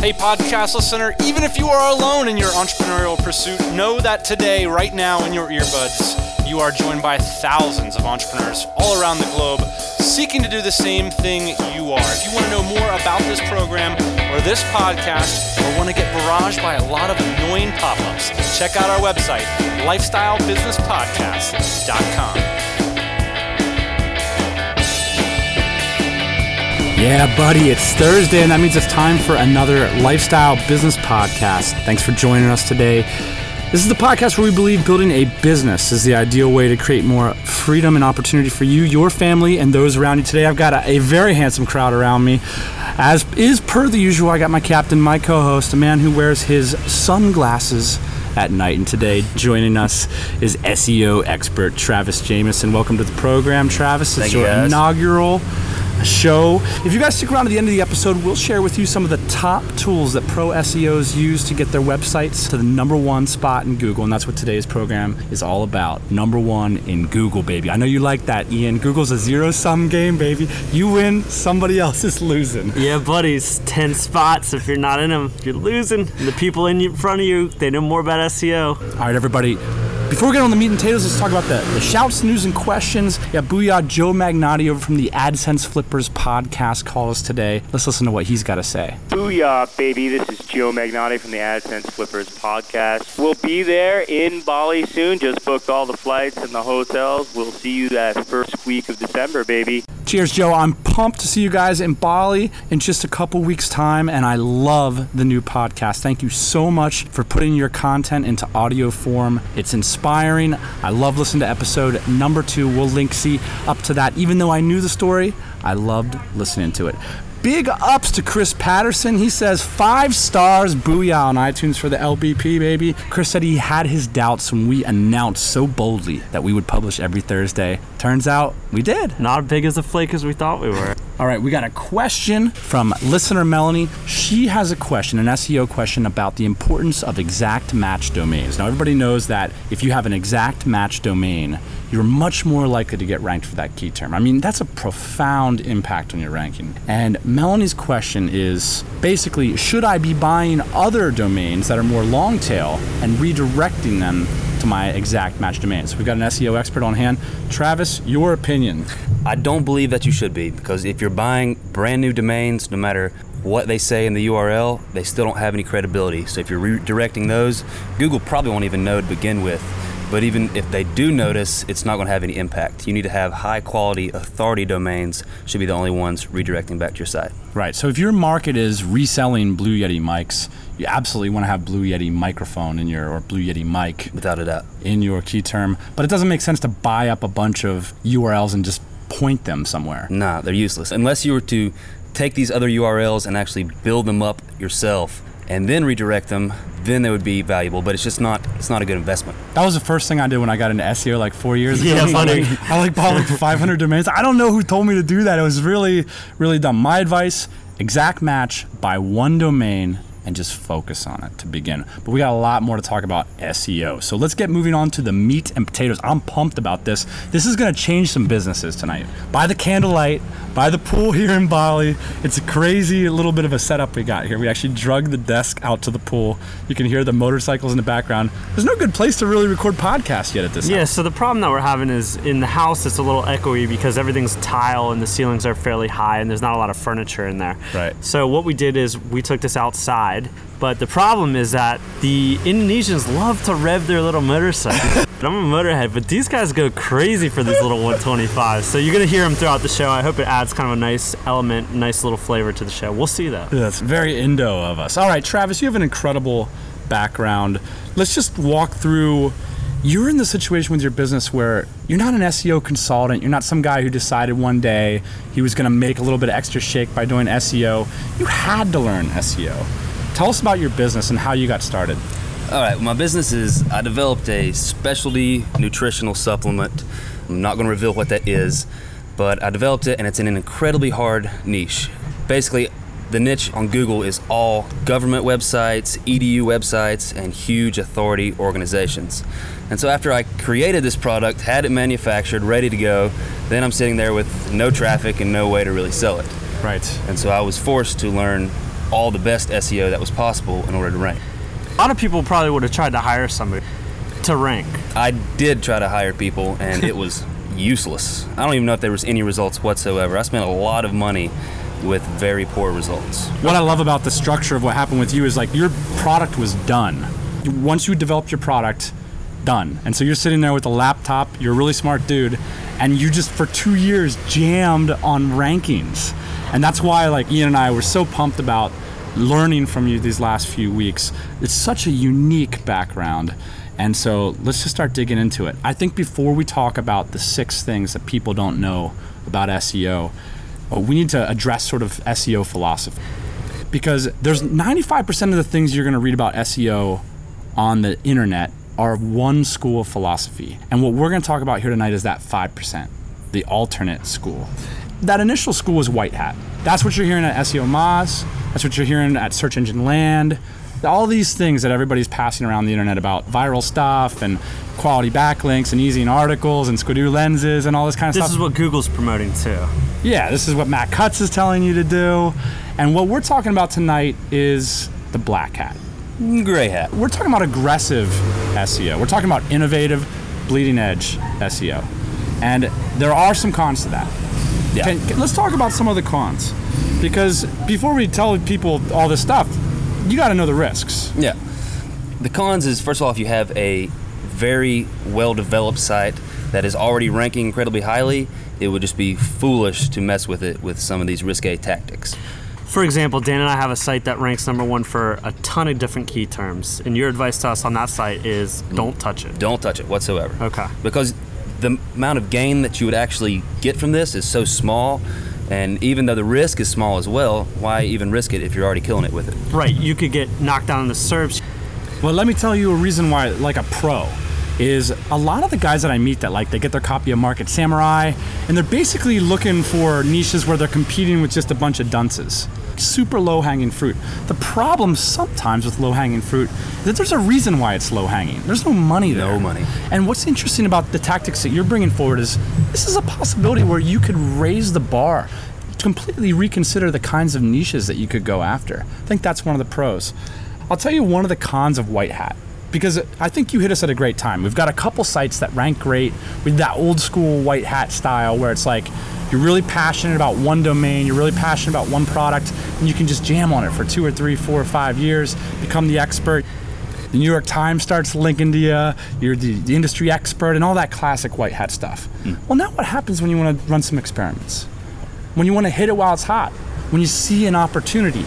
Hey, podcast listener, even if you are alone in your entrepreneurial pursuit, know that today, right now, in your earbuds, you are joined by thousands of entrepreneurs all around the globe seeking to do the same thing you are. If you want to know more about this program or this podcast, or want to get barraged by a lot of annoying pop ups, check out our website, lifestylebusinesspodcast.com. Yeah, buddy, it's Thursday, and that means it's time for another lifestyle business podcast. Thanks for joining us today. This is the podcast where we believe building a business is the ideal way to create more freedom and opportunity for you, your family, and those around you. Today, I've got a, a very handsome crowd around me. As is per the usual, I got my captain, my co host, a man who wears his sunglasses at night. And today, joining us is SEO expert Travis Jamison. Welcome to the program, Travis. It's Thank you, your guys. inaugural show. If you guys stick around to the end of the episode, we'll share with you some of the top tools that pro SEOs use to get their websites to the number one spot in Google. And that's what today's program is all about. Number one in Google, baby. I know you like that, Ian. Google's a zero sum game, baby. You win, somebody else is losing. Yeah, buddies, 10 spots. If you're not in them, you're losing. And the people in front of you, they know more about SEO. All right, everybody. Before we get on the meat and potatoes, let's talk about the, the shouts, news, and questions. Yeah, Booyah Joe Magnotti over from the AdSense Flippers podcast called us today. Let's listen to what he's got to say. Booyah, baby. This is Joe Magnotti from the AdSense Flippers podcast. We'll be there in Bali soon. Just booked all the flights and the hotels. We'll see you that first week of December, baby. Cheers, Joe. I'm pumped to see you guys in Bali in just a couple weeks' time, and I love the new podcast. Thank you so much for putting your content into audio form. It's inspiring. I love listening to episode number two. We'll link see up to that. Even though I knew the story, I loved listening to it. Big ups to Chris Patterson. He says five stars, booyah on iTunes for the LBP, baby. Chris said he had his doubts when we announced so boldly that we would publish every Thursday. Turns out we did. Not as big as a flake as we thought we were. All right, we got a question from listener Melanie. She has a question, an SEO question about the importance of exact match domains. Now, everybody knows that if you have an exact match domain, you're much more likely to get ranked for that key term. I mean, that's a profound impact on your ranking. And Melanie's question is basically should I be buying other domains that are more long tail and redirecting them to my exact match domains? We've got an SEO expert on hand. Travis, your opinion. I don't believe that you should be because if you're buying brand new domains, no matter what they say in the URL, they still don't have any credibility. So if you're redirecting those, Google probably won't even know to begin with. But even if they do notice, it's not going to have any impact. You need to have high quality authority domains should be the only ones redirecting back to your site. Right. So if your market is reselling Blue Yeti mics, you absolutely want to have Blue Yeti microphone in your or Blue Yeti mic Without a doubt. in your key term. But it doesn't make sense to buy up a bunch of URLs and just point them somewhere. Nah, they're useless. Unless you were to take these other URLs and actually build them up yourself and then redirect them, then they would be valuable. But it's just not it's not a good investment. That was the first thing I did when I got into SEO like four years ago. Yeah, I funny. like, I like bought like 500 domains. I don't know who told me to do that. It was really, really dumb. My advice: exact match, buy one domain and just focus on it to begin. But we got a lot more to talk about SEO. So let's get moving on to the meat and potatoes. I'm pumped about this. This is going to change some businesses tonight. By the candlelight, by the pool here in Bali. It's a crazy little bit of a setup we got here. We actually drug the desk out to the pool. You can hear the motorcycles in the background. There's no good place to really record podcasts yet at this Yeah, house. so the problem that we're having is in the house it's a little echoey because everything's tile and the ceilings are fairly high and there's not a lot of furniture in there. Right. So what we did is we took this outside, but the problem is that the Indonesians love to rev their little motorcycles. I'm a motorhead, but these guys go crazy for these little 125s. So you're gonna hear them throughout the show. I hope it adds kind of a nice element, nice little flavor to the show. We'll see though. That's very Indo of us. All right, Travis, you have an incredible background. Let's just walk through. You're in the situation with your business where you're not an SEO consultant. You're not some guy who decided one day he was going to make a little bit of extra shake by doing SEO. You had to learn SEO. Tell us about your business and how you got started. All right, well, my business is I developed a specialty nutritional supplement. I'm not going to reveal what that is, but I developed it and it's in an incredibly hard niche. Basically, the niche on Google is all government websites, EDU websites, and huge authority organizations. And so after I created this product, had it manufactured, ready to go, then I'm sitting there with no traffic and no way to really sell it. Right. And so I was forced to learn all the best SEO that was possible in order to rank. A lot of people probably would have tried to hire somebody to rank. I did try to hire people and it was useless. I don't even know if there was any results whatsoever. I spent a lot of money with very poor results. What I love about the structure of what happened with you is like your product was done. Once you developed your product, done. And so you're sitting there with a laptop, you're a really smart dude, and you just for two years jammed on rankings. And that's why like Ian and I were so pumped about learning from you these last few weeks. It's such a unique background. And so let's just start digging into it. I think before we talk about the six things that people don't know about SEO, uh, we need to address sort of SEO philosophy. Because there's 95% of the things you're going to read about SEO on the internet are one school of philosophy. And what we're going to talk about here tonight is that 5%, the alternate school. That initial school is white hat. That's what you're hearing at SEO Moz. That's what you're hearing at Search Engine Land. All these things that everybody's passing around the internet about viral stuff and quality backlinks and easy articles and Squidoo lenses and all this kind of This stuff. This is what Google's promoting too. Yeah, this is what Matt Cutts is telling you to do. And what we're talking about tonight is the black hat. Gray hat. We're talking about aggressive SEO. We're talking about innovative, bleeding edge SEO. And there are some cons to that. Yeah. Can- can- let's talk about some of the cons. Because before we tell people all this stuff, you got to know the risks. Yeah. The cons is first of all, if you have a very well developed site that is already ranking incredibly highly, it would just be foolish to mess with it with some of these risque tactics. For example, Dan and I have a site that ranks number one for a ton of different key terms. And your advice to us on that site is don't touch it. Don't touch it whatsoever. Okay. Because the amount of gain that you would actually get from this is so small, and even though the risk is small as well, why even risk it if you're already killing it with it? Right, you could get knocked down in the SERPs. Well, let me tell you a reason why, like a pro, is a lot of the guys that I meet that like they get their copy of Market Samurai, and they're basically looking for niches where they're competing with just a bunch of dunces. Super low hanging fruit. The problem sometimes with low hanging fruit is that there's a reason why it's low hanging. There's no money there. No money. And what's interesting about the tactics that you're bringing forward is this is a possibility where you could raise the bar, completely reconsider the kinds of niches that you could go after. I think that's one of the pros. I'll tell you one of the cons of white hat because I think you hit us at a great time. We've got a couple sites that rank great with that old school white hat style where it's like you're really passionate about one domain, you're really passionate about one product, and you can just jam on it for two or three, four or five years, become the expert. The New York Times starts linking to you, you're the, the industry expert, and all that classic white hat stuff. Hmm. Well, now what happens when you want to run some experiments? When you want to hit it while it's hot? When you see an opportunity?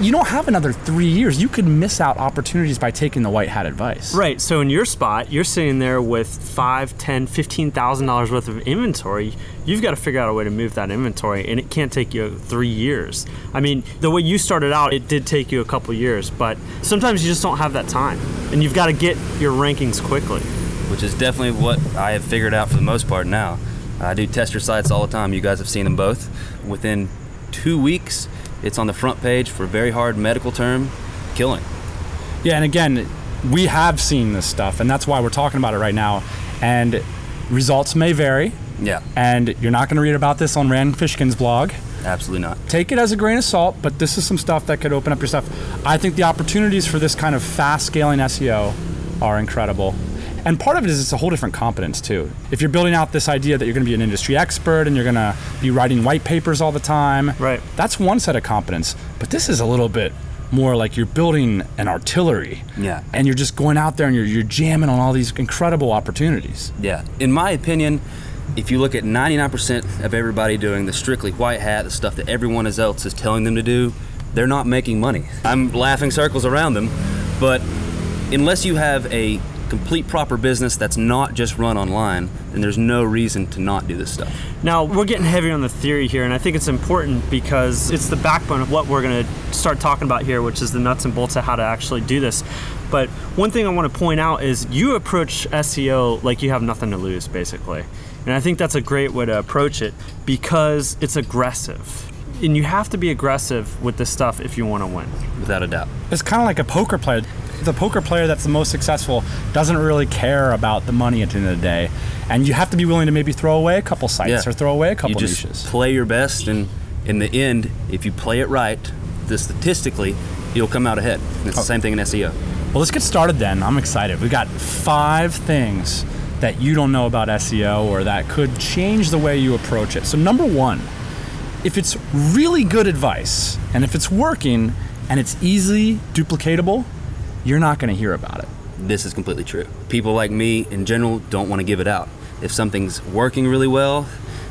You don't have another three years. You could miss out opportunities by taking the white hat advice. Right, so in your spot, you're sitting there with five, ten, fifteen thousand dollars worth of inventory. You've got to figure out a way to move that inventory, and it can't take you three years. I mean, the way you started out, it did take you a couple years, but sometimes you just don't have that time, and you've got to get your rankings quickly. which is definitely what I have figured out for the most part now. I do tester sites all the time. You guys have seen them both. Within two weeks, it's on the front page for a very hard medical term, killing. Yeah, and again, we have seen this stuff, and that's why we're talking about it right now. And results may vary, Yeah, and you're not going to read about this on Rand Fishkin's blog. absolutely not. Take it as a grain of salt, but this is some stuff that could open up your stuff. I think the opportunities for this kind of fast scaling SEO are incredible. And part of it is it's a whole different competence too. If you're building out this idea that you're going to be an industry expert and you're going to be writing white papers all the time, Right. That's one set of competence. But this is a little bit more like you're building an artillery. Yeah. And you're just going out there and you're, you're jamming on all these incredible opportunities. Yeah, in my opinion, if you look at 99% of everybody doing the strictly white hat, the stuff that everyone else is telling them to do, they're not making money. I'm laughing circles around them, but unless you have a complete proper business that's not just run online, then there's no reason to not do this stuff. Now, we're getting heavy on the theory here, and I think it's important because it's the backbone of what we're going to start talking about here, which is the nuts and bolts of how to actually do this. But one thing I want to point out is you approach SEO like you have nothing to lose, basically. And I think that's a great way to approach it because it's aggressive. and you have to be aggressive with this stuff if you want to win. without a doubt. It's kind of like a poker player. The poker player that's the most successful doesn't really care about the money at the end of the day, and you have to be willing to maybe throw away a couple sites Yeah. or throw away a couple you just niches. play your best, and in the end, if you play it right, the statistically, you'll come out ahead. And it's the oh. same thing in SEO. Well, let's get started then. I'm excited. We've got five things that you don't know about SEO or that could change the way you approach it. So, number one, if it's really good advice and if it's working and it's easily duplicatable, you're not going to hear about it. This is completely true. People like me, in general, don't want to give it out. If something's working really well,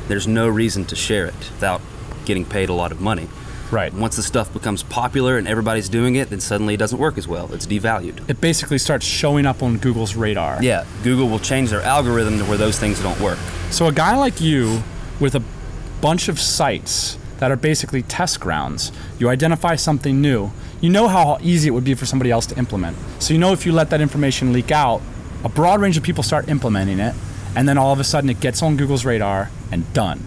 there's no reason to share it without getting paid a lot of money. Right. Once the stuff becomes popular and everybody's doing it, then suddenly it doesn't work as well. It's devalued. It basically starts showing up on Google's radar. Yeah, Google will change their algorithm to where those things don't work. So a guy like you with a bunch of sites that are basically test grounds, you identify something new. You know how easy it would be for somebody else to implement. So you know if you let that information leak out, a broad range of people start implementing it, and then all of a sudden it gets on Google's radar and done.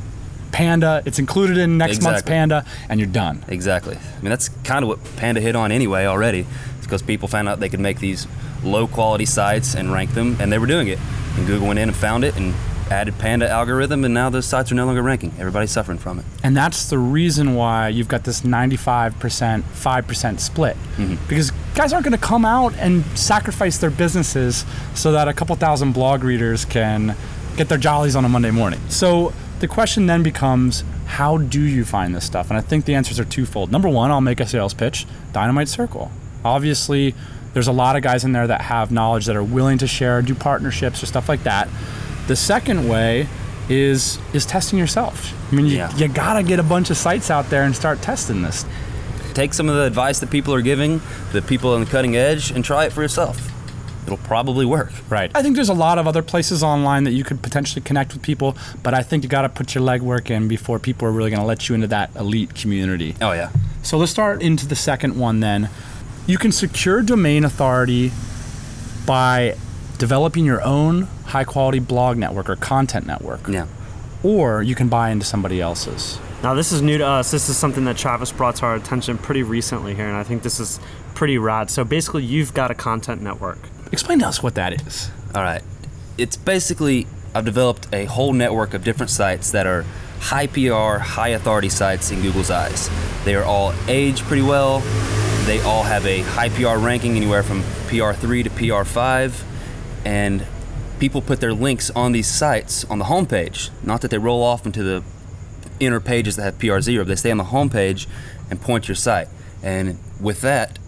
Panda, it's included in next month's Panda, and you're done. Exactly. I mean, that's kind of what Panda hit on anyway already. Because people found out they could make these low quality sites and rank them, and they were doing it. And Google went in and found it and added Panda algorithm, and now those sites are no longer ranking. Everybody's suffering from it. And that's the reason why you've got this 95%, 5% split. Mm-hmm. Because guys aren't going to come out and sacrifice their businesses so that a couple thousand blog readers can get their jollies on a Monday morning. So the question then becomes how do you find this stuff? And I think the answers are twofold. Number one, I'll make a sales pitch Dynamite Circle. Obviously, there's a lot of guys in there that have knowledge that are willing to share, do partnerships or stuff like that. The second way is is testing yourself. I mean, you, Yeah. you gotta get a bunch of sites out there and start testing this. Take some of the advice that people are giving, the people on the cutting edge, and try it for yourself. It'll probably work. Right. I think there's a lot of other places online that you could potentially connect with people, but I think you gotta put your legwork in before people are really gonna let you into that elite community. Oh, yeah. So let's start into the second one then. You can secure domain authority by developing your own high quality blog network or content network, Yeah. or you can buy into somebody else's. Now, this is new to us. This is something that Travis brought to our attention pretty recently here, and I think this is pretty rad. So basically, you've got a content network. Explain to us what that is. All right. It's basically, I've developed a whole network of different sites that are high PR, high authority sites in Google's eyes. They are all aged pretty well. They all have a high PR ranking, anywhere from PR3 to PR5. And people put their links on these sites on the homepage. Not that they roll off into the inner pages that have PR0, but they stay on the homepage and point to your site. And with that,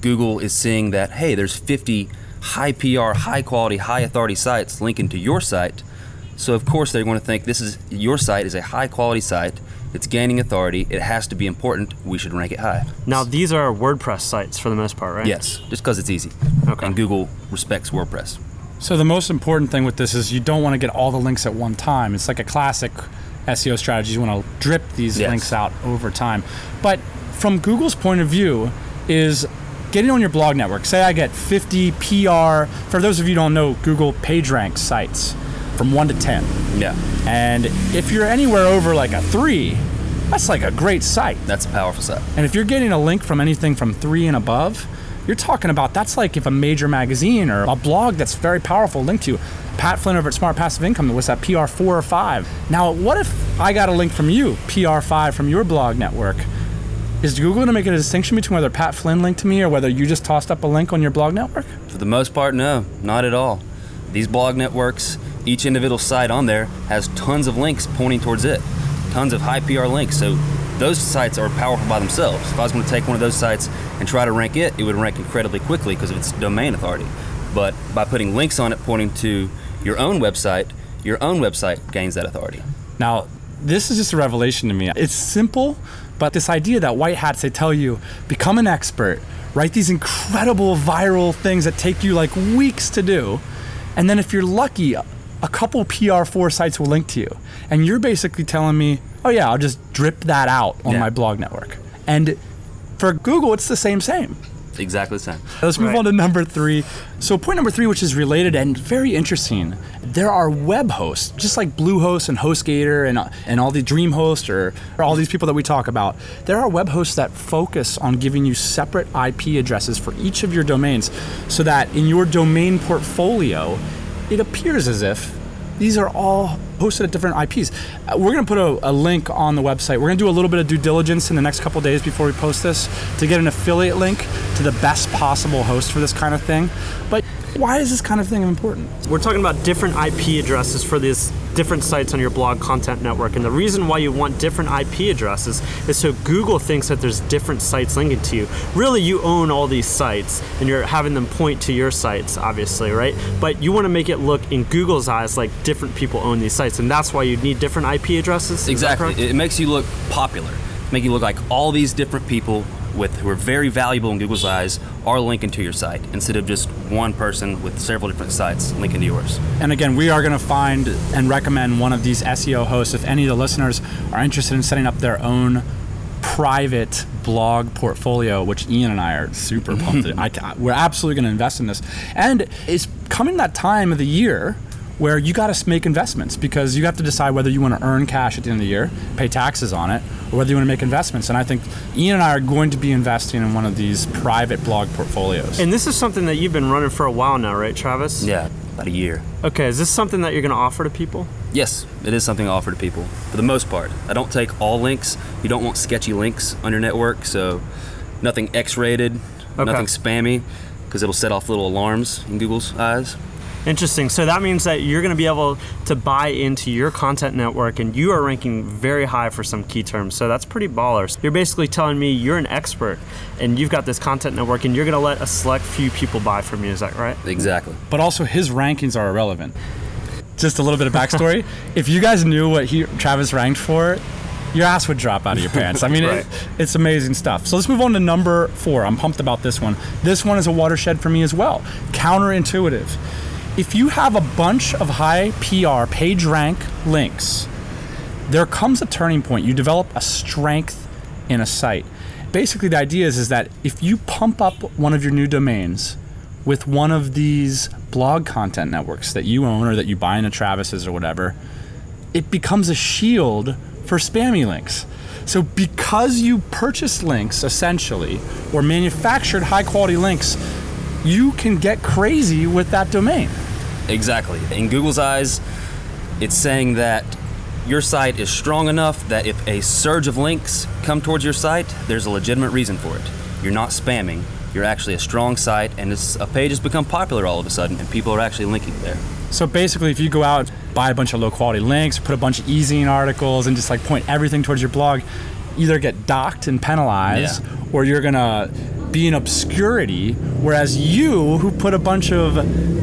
Google is seeing that, hey, there's 50 high PR, high quality, high authority sites linking to your site. So of course they're going to think this is your site is a high quality site. It's gaining authority. It has to be important. We should rank it high. Now, these are WordPress sites for the most part, right? Yes, just because it's easy. Okay. And Google respects WordPress. So the most important thing with this is you don't want to get all the links at one time. It's like a classic SEO strategy. You want to drip these Yes. links out over time. But from Google's point of view, is getting on your blog network. Say I get 50 PR. For those of you who don't know, Google PageRank sites from one to ten. Yeah, And if you're anywhere over like a three, that's like a great site. that's a powerful site. And if you're getting a link from anything from three and above, you're talking about that's like if a major magazine or a blog that's very powerful linked to you. Pat Flynn over at Smart Passive Income was that PR four or five. Now, what if I got a link from you, PR five from your blog network? Is Google going to make a distinction between whether Pat Flynn linked to me or whether you just tossed up a link on your blog network? For the most part, no, not at all. These blog networks, each individual site on there has tons of links pointing towards it, tons of high PR links. So those sites are powerful by themselves. If I was going to take one of those sites and try to rank it, it would rank incredibly quickly because of its domain authority. But by putting links on it pointing to your own website, your own website gains that authority. Now, this is just a revelation to me. It's simple, but this idea that white hats, they tell you, become an expert, write these incredible viral things that take you like weeks to do. And then if you're lucky, a couple PR4 sites will link to you. And you're basically telling me, oh yeah, I'll just drip that out on Yeah. my blog network. And for Google, it's the same same. Exactly the same. Let's move Right. on to number three. So, point number three, which is related and very interesting, there are web hosts, just like Bluehost and HostGator and, and all the DreamHost or, or all these people that we talk about. There are web hosts that focus on giving you separate IP addresses for each of your domains so that in your domain portfolio, it appears as if these are all hosted at different IPs. Uh, we're going to put a, a link on the website. We're going to do a little bit of due diligence in the next couple days before we post this to get an affiliate link to the best possible host for this kind of thing. But why is this kind of thing important? We're talking about different IP addresses for these different sites on your blog content network. And the reason why you want different IP addresses is so Google thinks that there's different sites linking to you. Really, you own all these sites and you're having them point to your sites, obviously, right? But you want to make it look in Google's eyes like different people own these sites. And that's why you need different IP addresses. Exactly. It, makes you look popular. Make you look like all these different people with who are very valuable in Google's eyes are linking to your site instead of just one person with several different sites linking to yours. And again, we are going to find and recommend one of these SEO hosts if any of the listeners are interested in setting up their own private blog portfolio, which Ian and I are super pumped. I, we're absolutely going to invest in this. And it's coming that time of the year where you got to make investments because you have to decide whether you want to earn cash at the end of the year, pay taxes on it, or whether you want to make investments. And I think Ian and I are going to be investing in one of these private blog portfolios. And this is something that you've been running for a while now, right, Travis? Yeah, about a year. Okay, is this something that you're going to offer to people? Yes, it is something I offer to people for the most part. I don't take all links. You don't want sketchy links on your network, so nothing X-rated, Okay. nothing spammy, because it'll set off little alarms in Google's eyes. Interesting. So that means that you're going to be able to buy into your content network and you are ranking very high for some key terms. So that's pretty ballers. You're basically telling me you're an expert and you've got this content network and you're going to let a select few people buy from you. Is that right? Exactly. but also his rankings are irrelevant. Just a little bit of backstory. if you guys knew what he Travis ranked for, your ass would drop out of your pants. I mean, Right. it, it's amazing stuff. So let's move on to number four. I'm pumped about this one. This one is a watershed for me as well. Counterintuitive. If you have a bunch of high PR page rank links, there comes a turning point. You develop a strength in a site. Basically, the idea is, is that if you pump up one of your new domains with one of these blog content networks that you own or that you buy into Travis's or whatever, it becomes a shield for spammy links. So because you purchased links essentially or manufactured high quality links, you can get crazy with that domain. Exactly. In Google's eyes, it's saying that your site is strong enough that if a surge of links come towards your site, there's a legitimate reason for it. You're not spamming. You're actually a strong site, and a page has become popular all of a sudden, and people are actually linking there. So basically, if you go out, buy a bunch of low quality links, put a bunch of e-zine articles, and just like point everything towards your blog, either get docked and penalized, Yeah. or you're gonna be in obscurity. Whereas you, who put a bunch of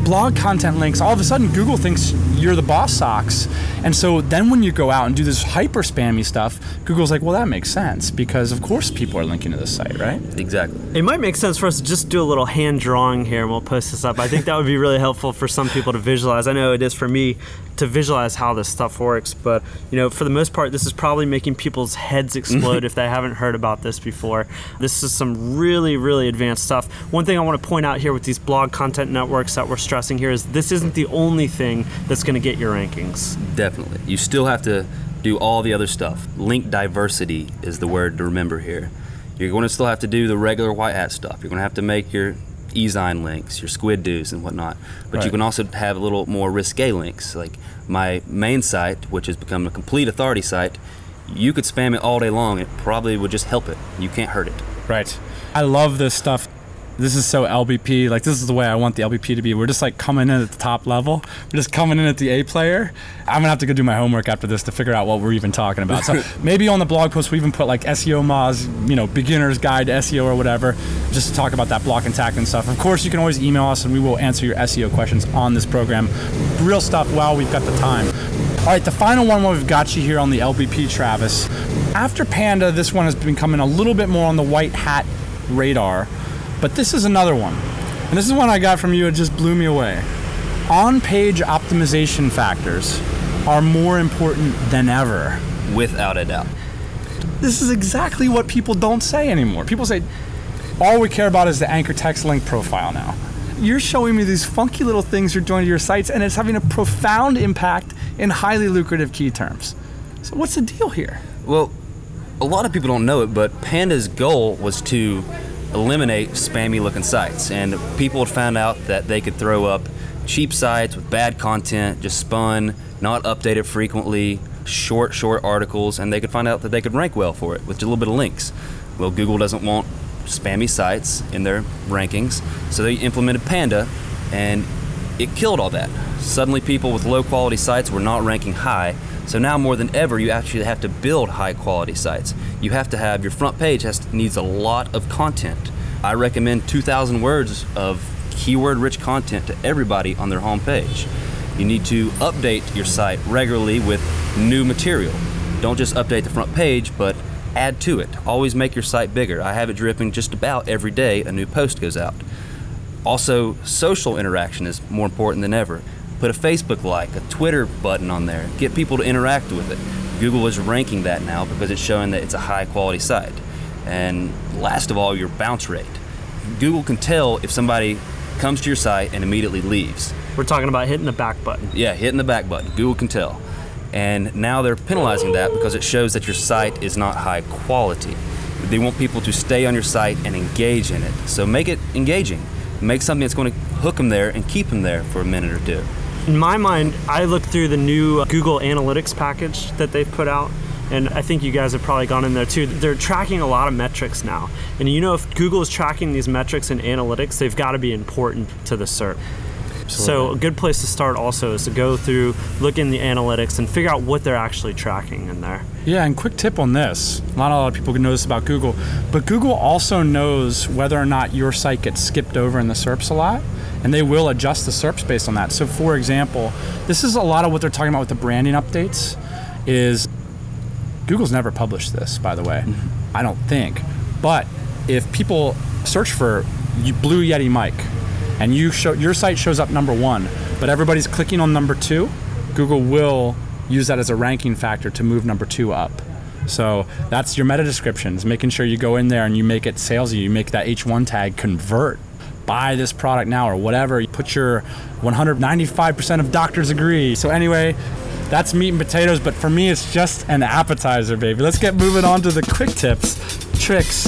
blog content links, all of a sudden Google thinks you're the boss socks. And so then when you go out and do this hyper spammy stuff, Google's like, well, that makes sense because of course people are linking to this site, right? Exactly. It might make sense for us to just do a little hand drawing here and we'll post this up. I think that would be really helpful for some people to visualize. I know it is for me to visualize how this stuff works, but you know, for the most part, this is probably making people's heads explode if they haven't heard about this before. This is some really, really advanced stuff. One thing I want to point out here with these blog content networks that we're stressing here is this isn't the only thing that's going to get your rankings. Definitely. You still have to do all the other stuff. Link diversity is the word to remember here. You're going to still have to do the regular white hat stuff. You're going to have to make your Ezine links, your Squidoo's, and whatnot. But you can also have a little more risque links. Like my main site, which has become a complete authority site, you could spam it all day long. It probably would just help it. You can't hurt it. Right. I love this stuff. This is so LBP. Like this is the way I want the LBP to be. We're just like coming in at the top level. We're just coming in at the A player. I'm gonna have to go do my homework after this to figure out what we're even talking about. So maybe on the blog post we even put like SEO Moz, you know, beginner's guide to SEO or whatever, just to talk about that block and tack and stuff. Of course, you can always email us and we will answer your SEO questions on this program. Real stuff while we've got the time. All right, the final one we've got you here on the LBP, Travis. After Panda, this one has been coming a little bit more on the white hat radar, but this is another one. And this is one I got from you, it just blew me away. On page optimization factors are more important than ever. Without a doubt. This is exactly what people don't say anymore. People say, all we care about is the anchor text link profile now. You're showing me these funky little things you're doing to your sites, and it's having a profound impact in highly lucrative key terms. So, what's the deal here? Well, a lot of people don't know it, but Panda's goal was to eliminate spammy looking sites. And people had found out that they could throw up cheap sites with bad content, just spun, not updated frequently, short, short articles, and they could find out that they could rank well for it with just a little bit of links. Well, Google doesn't want spammy sites in their rankings, so they implemented Panda, and it killed all that. Suddenly, people with low quality sites were not ranking high. So now more than ever, you actually have to build high quality sites. You have to have your front page has needs a lot of content. I recommend 2,000 words of keyword-rich content to everybody on their home page. You need to update your site regularly with new material. Don't just update the front page, but add to it. Always make your site bigger. I have it dripping just about every day a new post goes out. Also, social interaction is more important than ever. Put a Facebook like, a Twitter button on there. Get people to interact with it. Google is ranking that now because it's showing that it's a high quality site. And last of all, your bounce rate. Google can tell if somebody comes to your site and immediately leaves. We're talking about hitting the back button. Yeah, hitting the back button. Google can tell. And now they're penalizing that because it shows that your site is not high quality. They want people to stay on your site and engage in it. So make it engaging. Make something that's going to hook them there and keep them there for a minute or two. In my mind, I looked through the new Google Analytics package that they've put out. And I think you guys have probably gone in there too. They're tracking a lot of metrics now. And you know, if Google is tracking these metrics and analytics, they've got to be important to the SERP. So a good place to start also is to go through, look in the analytics, and figure out what they're actually tracking in there. Yeah, and quick tip on this not a lot of people know this about Google, but Google also knows whether or not your site gets skipped over in the SERPs a lot, and they will adjust the SERPs based on that. So, for example, this is a lot of what they're talking about with the branding updates. Is Google's never published this, by the way, mm-hmm. I don't think. But if people search for Blue Yeti mic, and you show your site shows up number one, but everybody's clicking on number two, Google will use that as a ranking factor to move number two up. So that's your meta descriptions, making sure you go in there and you make it salesy, you make that H1 tag convert. Buy this product now or whatever. You put your 195% of doctors agree. So anyway, that's meat and potatoes, but for me it's just an appetizer, baby. Let's get moving on to the quick tips, tricks,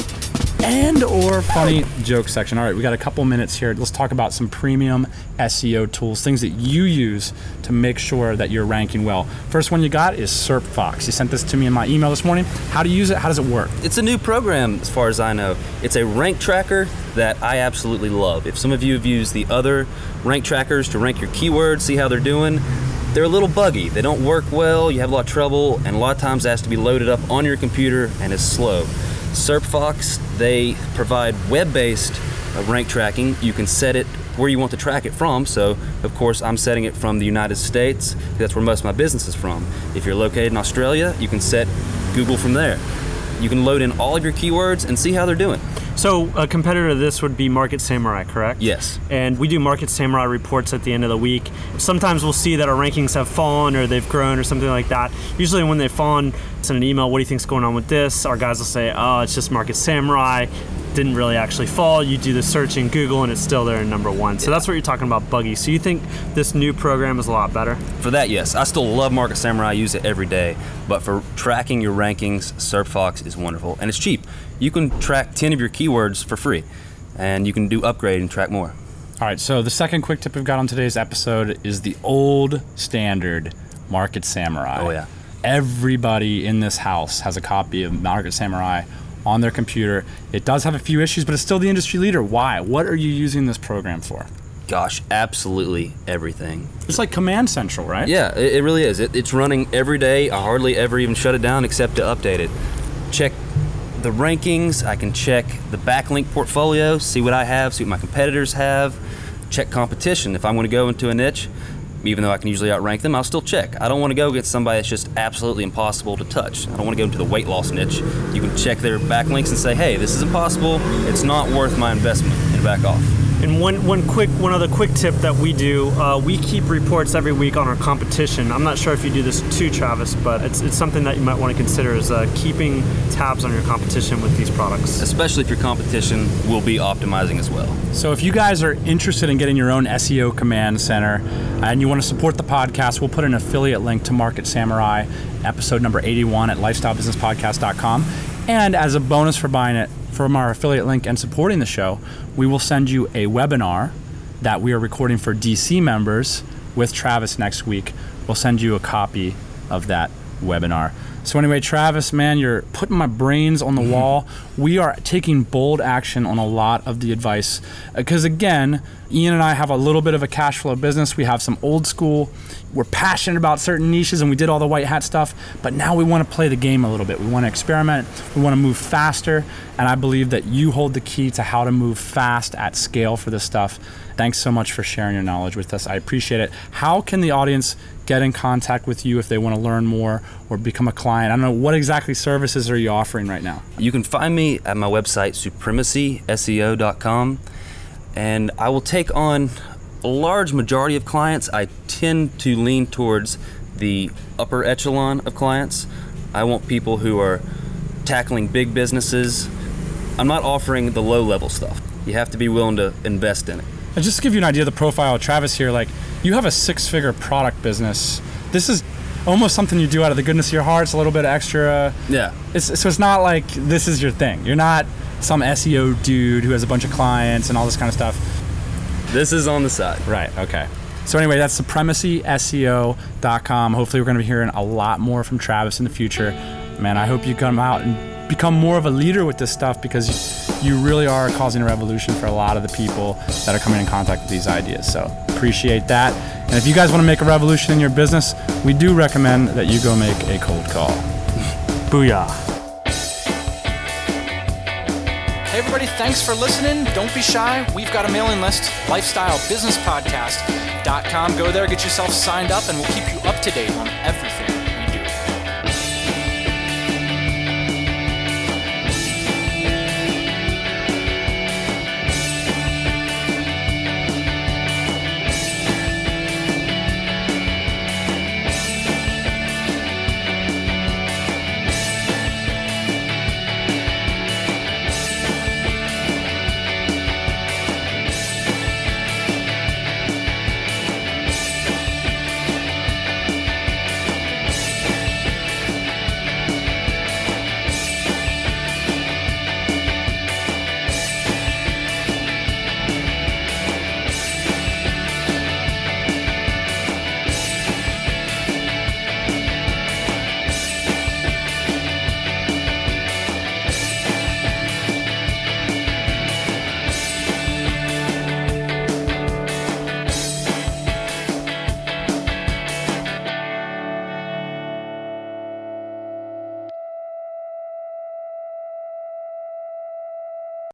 and or funny joke section. All right, we got a couple minutes here. Let's talk about some premium SEO tools, things that you use to make sure that you're ranking well. First one you got is SERP Fox. You sent this to me in my email this morning. How to use it? How does it work? It's a new program, as far as I know. It's a rank tracker that I absolutely love. If some of you have used the other rank trackers to rank your keywords, see how they're doing, they're a little buggy. They don't work well, you have a lot of trouble, and a lot of times it has to be loaded up on your computer and is slow. SERPFox, they provide web-based uh, rank tracking. You can set it where you want to track it from. So, of course, I'm setting it from the United States. That's where most of my business is from. If you're located in Australia, you can set Google from there. You can load in all of your keywords and see how they're doing. So a competitor to this would be Market Samurai, correct? Yes. And we do Market Samurai reports at the end of the week. Sometimes we'll see that our rankings have fallen or they've grown or something like that. Usually when they've fallen, send an email, what do you think's going on with this? Our guys will say, oh, it's just Market Samurai. Didn't really actually fall. You do the search in Google and it's still there in number one. So that's what you're talking about, buggy. So you think this new program is a lot better? For that, yes. I still love Market Samurai. I use it every day. But for tracking your rankings, SERPFox is wonderful. And it's cheap. You can track 10 of your keywords for free. And you can do upgrade and track more. All right, so the second quick tip we've got on today's episode is the old standard Market Samurai. Oh, yeah. Everybody in this house has a copy of Market Samurai on their computer. It does have a few issues, but it's still the industry leader. Why? What are you using this program for? Gosh, absolutely everything. It's like Command Central, right? Yeah, it, it really is. It, it's running every day. I hardly ever even shut it down except to update it. Check the rankings. I can check the backlink portfolio, see what I have, see what my competitors have. Check competition. If I'm going to go into a niche, even though I can usually outrank them, I'll still check. I don't want to go get somebody that's just absolutely impossible to touch. I don't want to go into the weight loss niche. You can check their backlinks and say, hey, this is impossible. It's not worth my investment, and back off. And one, one quick, one other quick tip that we do, uh, we keep reports every week on our competition. I'm not sure if you do this too, Travis, but it's, it's something that you might want to consider is uh, keeping tabs on your competition with these products. Especially if your competition will be optimizing as well. So if you guys are interested in getting your own SEO command center and you want to support the podcast, we'll put an affiliate link to Market Samurai episode number 81 at lifestylebusinesspodcast.com. And as a bonus for buying it from our affiliate link and supporting the show, we will send you a webinar that we are recording for DC members with Travis next week. We'll send you a copy of that webinar. So anyway, Travis, man, you're putting my brains on the mm-hmm. wall. We are taking bold action on a lot of the advice uh, because again, Ian and I have a little bit of a cash flow business. We have some old school. We're passionate about certain niches and we did all the white hat stuff, but now we want to play the game a little bit. We want to experiment. We want to move faster, and I believe that you hold the key to how to move fast at scale for this stuff. Thanks so much for sharing your knowledge with us. I appreciate it. How can the audience get in contact with you if they want to learn more or become a client? I don't know what exactly services are you offering right now? You can find me at my website, supremacyseo.com, and I will take on a large majority of clients. I tend to lean towards the upper echelon of clients. I want people who are tackling big businesses. I'm not offering the low level stuff. You have to be willing to invest in it. And just to give you an idea of the profile of Travis here, like you have a six figure product business. This is almost something you do out of the goodness of your heart. It's a little bit extra. Yeah. It's, so it's not like this is your thing. You're not some SEO dude who has a bunch of clients and all this kind of stuff. This is on the side. Right. Okay. So anyway, that's supremacyseo.com. Hopefully, we're going to be hearing a lot more from Travis in the future. Man, I hope you come out and become more of a leader with this stuff because you really are causing a revolution for a lot of the people that are coming in contact with these ideas. So appreciate that. And if you guys want to make a revolution in your business, we do recommend that you go make a cold call. Booyah. Hey, everybody, thanks for listening. Don't be shy. We've got a mailing list, lifestylebusinesspodcast.com. Go there, get yourself signed up, and we'll keep you up to date on every